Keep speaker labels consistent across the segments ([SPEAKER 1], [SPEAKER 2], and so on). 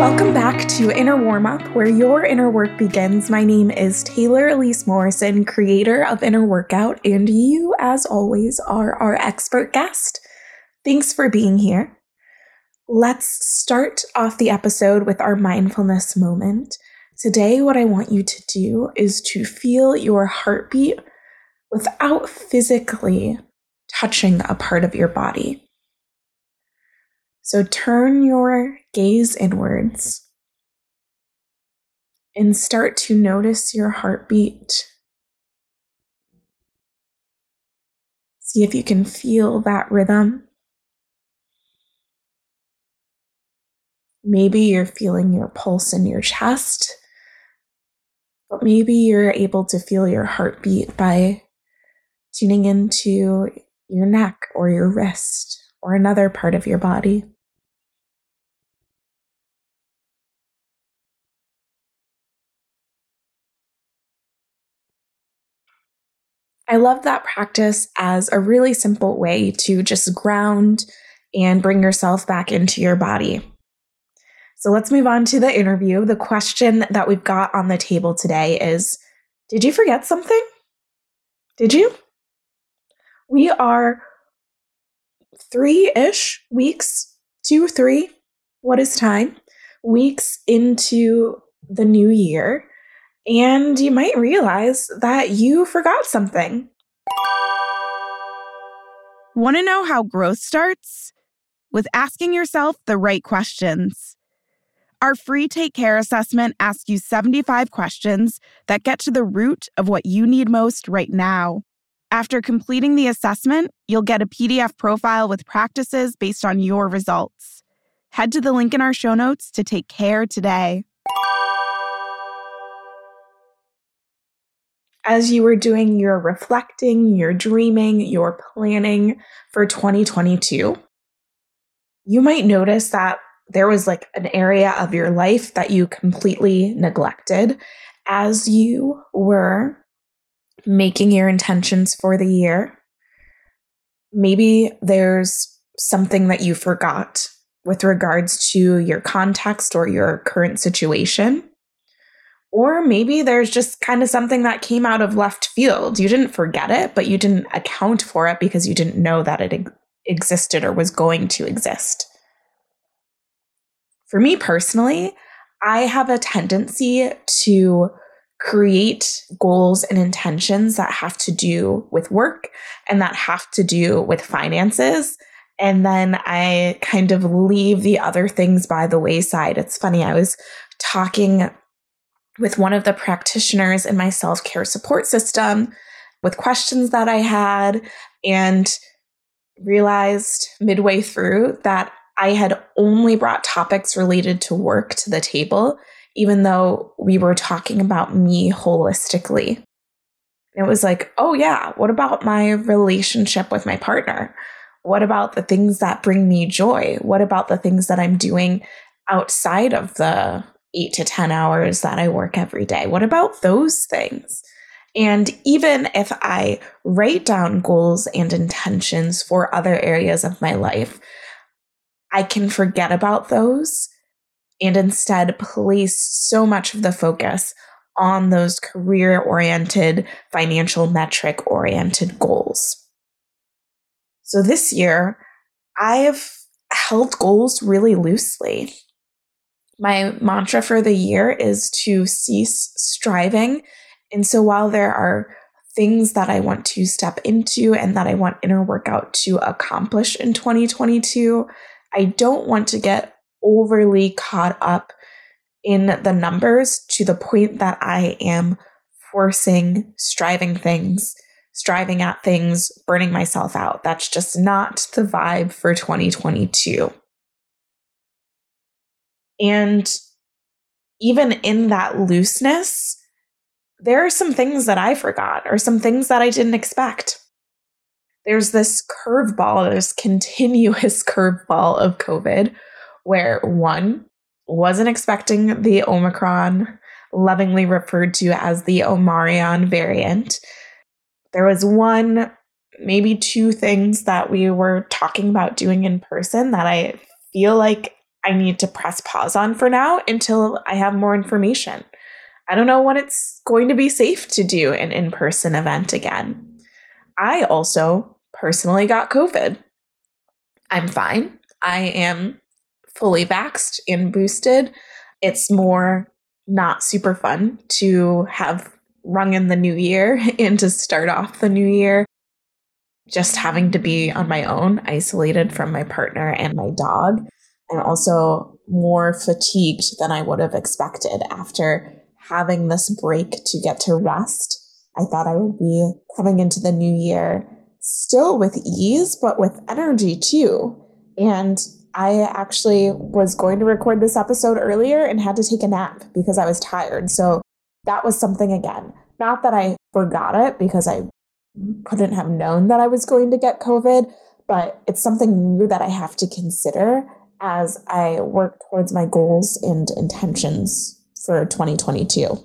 [SPEAKER 1] Welcome back to Inner Workout, where your inner work begins. My name is Taylor Elise Morrison, creator of Inner Workout, and you, as always, are our expert guest. Thanks for being here. Let's start off the episode with our mindfulness moment. Today, what I want you to do is to feel your heartbeat without physically touching a part of your body. So turn your gaze inwards and start to notice your heartbeat. See if you can feel that rhythm. Maybe you're feeling your pulse in your chest, but maybe you're able to feel your heartbeat by tuning into your neck or your wrist or another part of your body. I love that practice as a really simple way to just ground and bring yourself back into your body. So let's move on to the interview. The question that we've got on the table today is Did you forget something? Did you? We are three ish weeks, two, three, what is time? Weeks into the new year. And you might realize that you forgot something.
[SPEAKER 2] Want to know how growth starts? With asking yourself the right questions. Our free Take Care assessment asks you 75 questions that get to the root of what you need most right now. After completing the assessment, you'll get a PDF profile with practices based on your results. Head to the link in our show notes to take care today.
[SPEAKER 1] as you were doing your reflecting, your dreaming, your planning for 2022, you might notice that there was like an area of your life that you completely neglected as you were making your intentions for the year. Maybe there's something that you forgot with regards to your context or your current situation. Or maybe there's just kind of something that came out of left field. You didn't forget it, but you didn't account for it because you didn't know that it existed or was going to exist. For me personally, I have a tendency to create goals and intentions that have to do with work and that have to do with finances. And then I kind of leave the other things by the wayside. It's funny, I was talking with one of the practitioners in my self care support system with questions that I had and realized midway through that I had only brought topics related to work to the table, even though we were talking about me holistically. it was like, oh, yeah, what about my relationship with my partner? What about the things that bring me joy? What about the things that I'm doing outside of the eight to 10 hours that I work every day? What about those things? And even if I write down goals and intentions for other areas of my life, I can forget about those and instead place so much of the focus on those career oriented, financial metric oriented goals. So this year, I've held goals really loosely. My mantra for the year is to cease striving. And so while there are things that I want to step into and that I want inner workout to accomplish in 2022, I don't want to get overly caught up in the numbers to the point that I am forcing, striving things, striving at things, burning myself out. That's just not the vibe for 2022. And even in that looseness, there are some things that I forgot or some things that I didn't expect. There's this curveball, this continuous curveball of COVID, where one wasn't expecting the Omicron, lovingly referred to as the Omarion variant. There was one maybe two things that we were talking about doing in person that I feel like I need to press pause on for now until I have more information. I don't know when it's going to be safe to do an in person event again. I also personally got COVID. I'm fine. I am fully vaxxed and boosted. It's more not super fun to have rung in the new year and to start off the new year just having to be on my own, isolated from my partner and my dog, and also more fatigued than I would have expected after having this break to get to rest. I thought I would be coming into the new year still with ease, but with energy too. And I actually was going to record this episode earlier and had to take a nap because I was tired. So that was something again. Not that I forgot it because I couldn't have known that I was going to get COVID, but it's something new that I have to consider as I work towards my goals and intentions for 2022.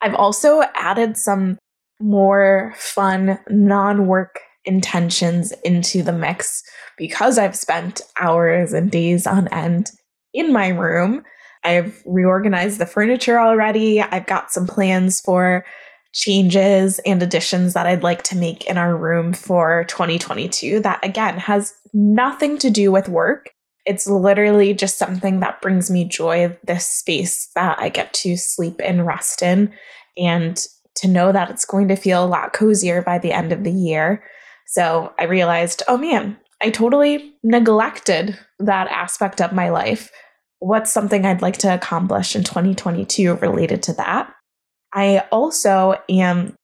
[SPEAKER 1] I've also added some more fun non work intentions into the mix because I've spent hours and days on end in my room. I've reorganized the furniture already. I've got some plans for changes and additions that I'd like to make in our room for 2022 that again has nothing to do with work. It's literally just something that brings me joy, this space that I get to sleep and rest in, and to know that it's going to feel a lot cozier by the end of the year. So I realized, oh man, I totally neglected that aspect of my life. What's something I'd like to accomplish in 2022 related to that? I also am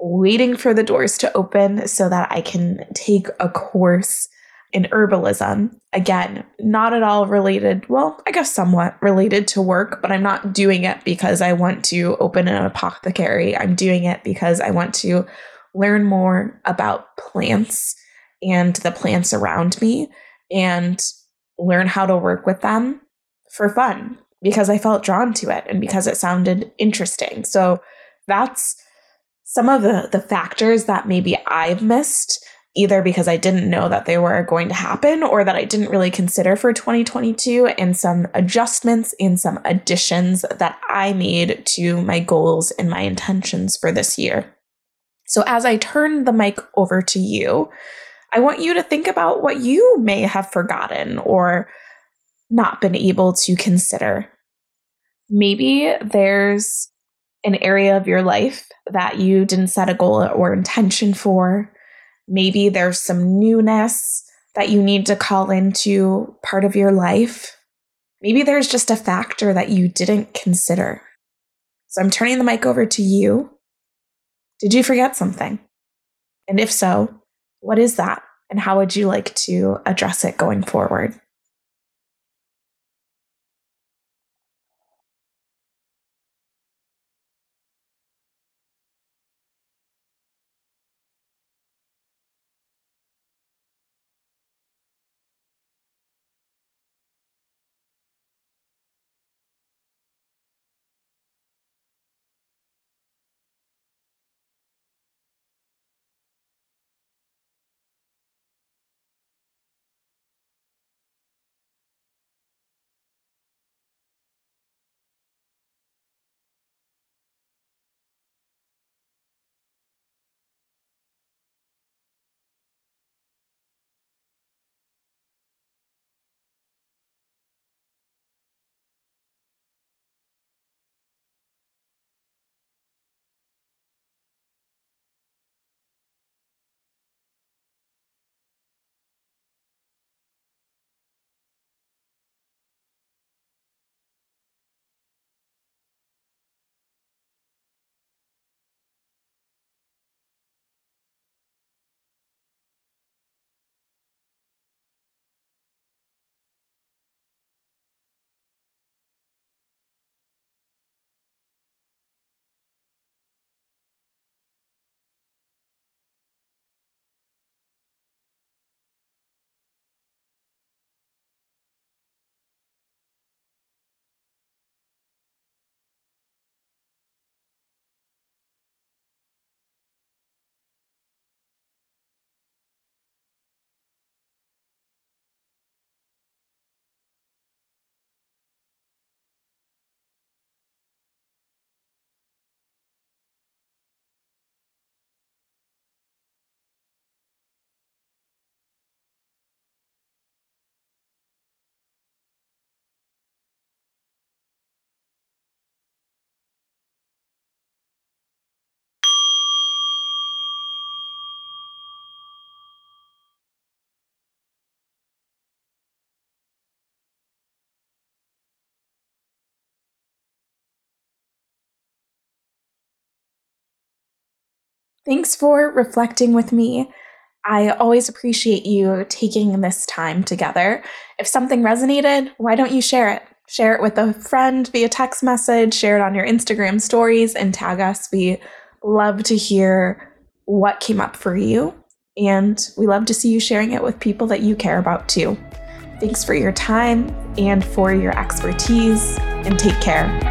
[SPEAKER 1] waiting for the doors to open so that I can take a course in herbalism. Again, not at all related, well, I guess somewhat related to work, but I'm not doing it because I want to open an apothecary. I'm doing it because I want to learn more about plants and the plants around me and learn how to work with them for fun because I felt drawn to it and because it sounded interesting. So that's some of the, the factors that maybe I've missed, either because I didn't know that they were going to happen or that I didn't really consider for 2022, and some adjustments and some additions that I made to my goals and my intentions for this year. So as I turn the mic over to you, I want you to think about what you may have forgotten or not been able to consider. Maybe there's an area of your life that you didn't set a goal or intention for. Maybe there's some newness that you need to call into part of your life. Maybe there's just a factor that you didn't consider. So I'm turning the mic over to you. Did you forget something? And if so, what is that? And how would you like to address it going forward? Thanks for reflecting with me. I always appreciate you taking this time together. If something resonated, why don't you share it? Share it with a friend via text message, share it on your Instagram stories, and tag us. We love to hear what came up for you, and we love to see you sharing it with people that you care about too. Thanks for your time and for your expertise, and take care.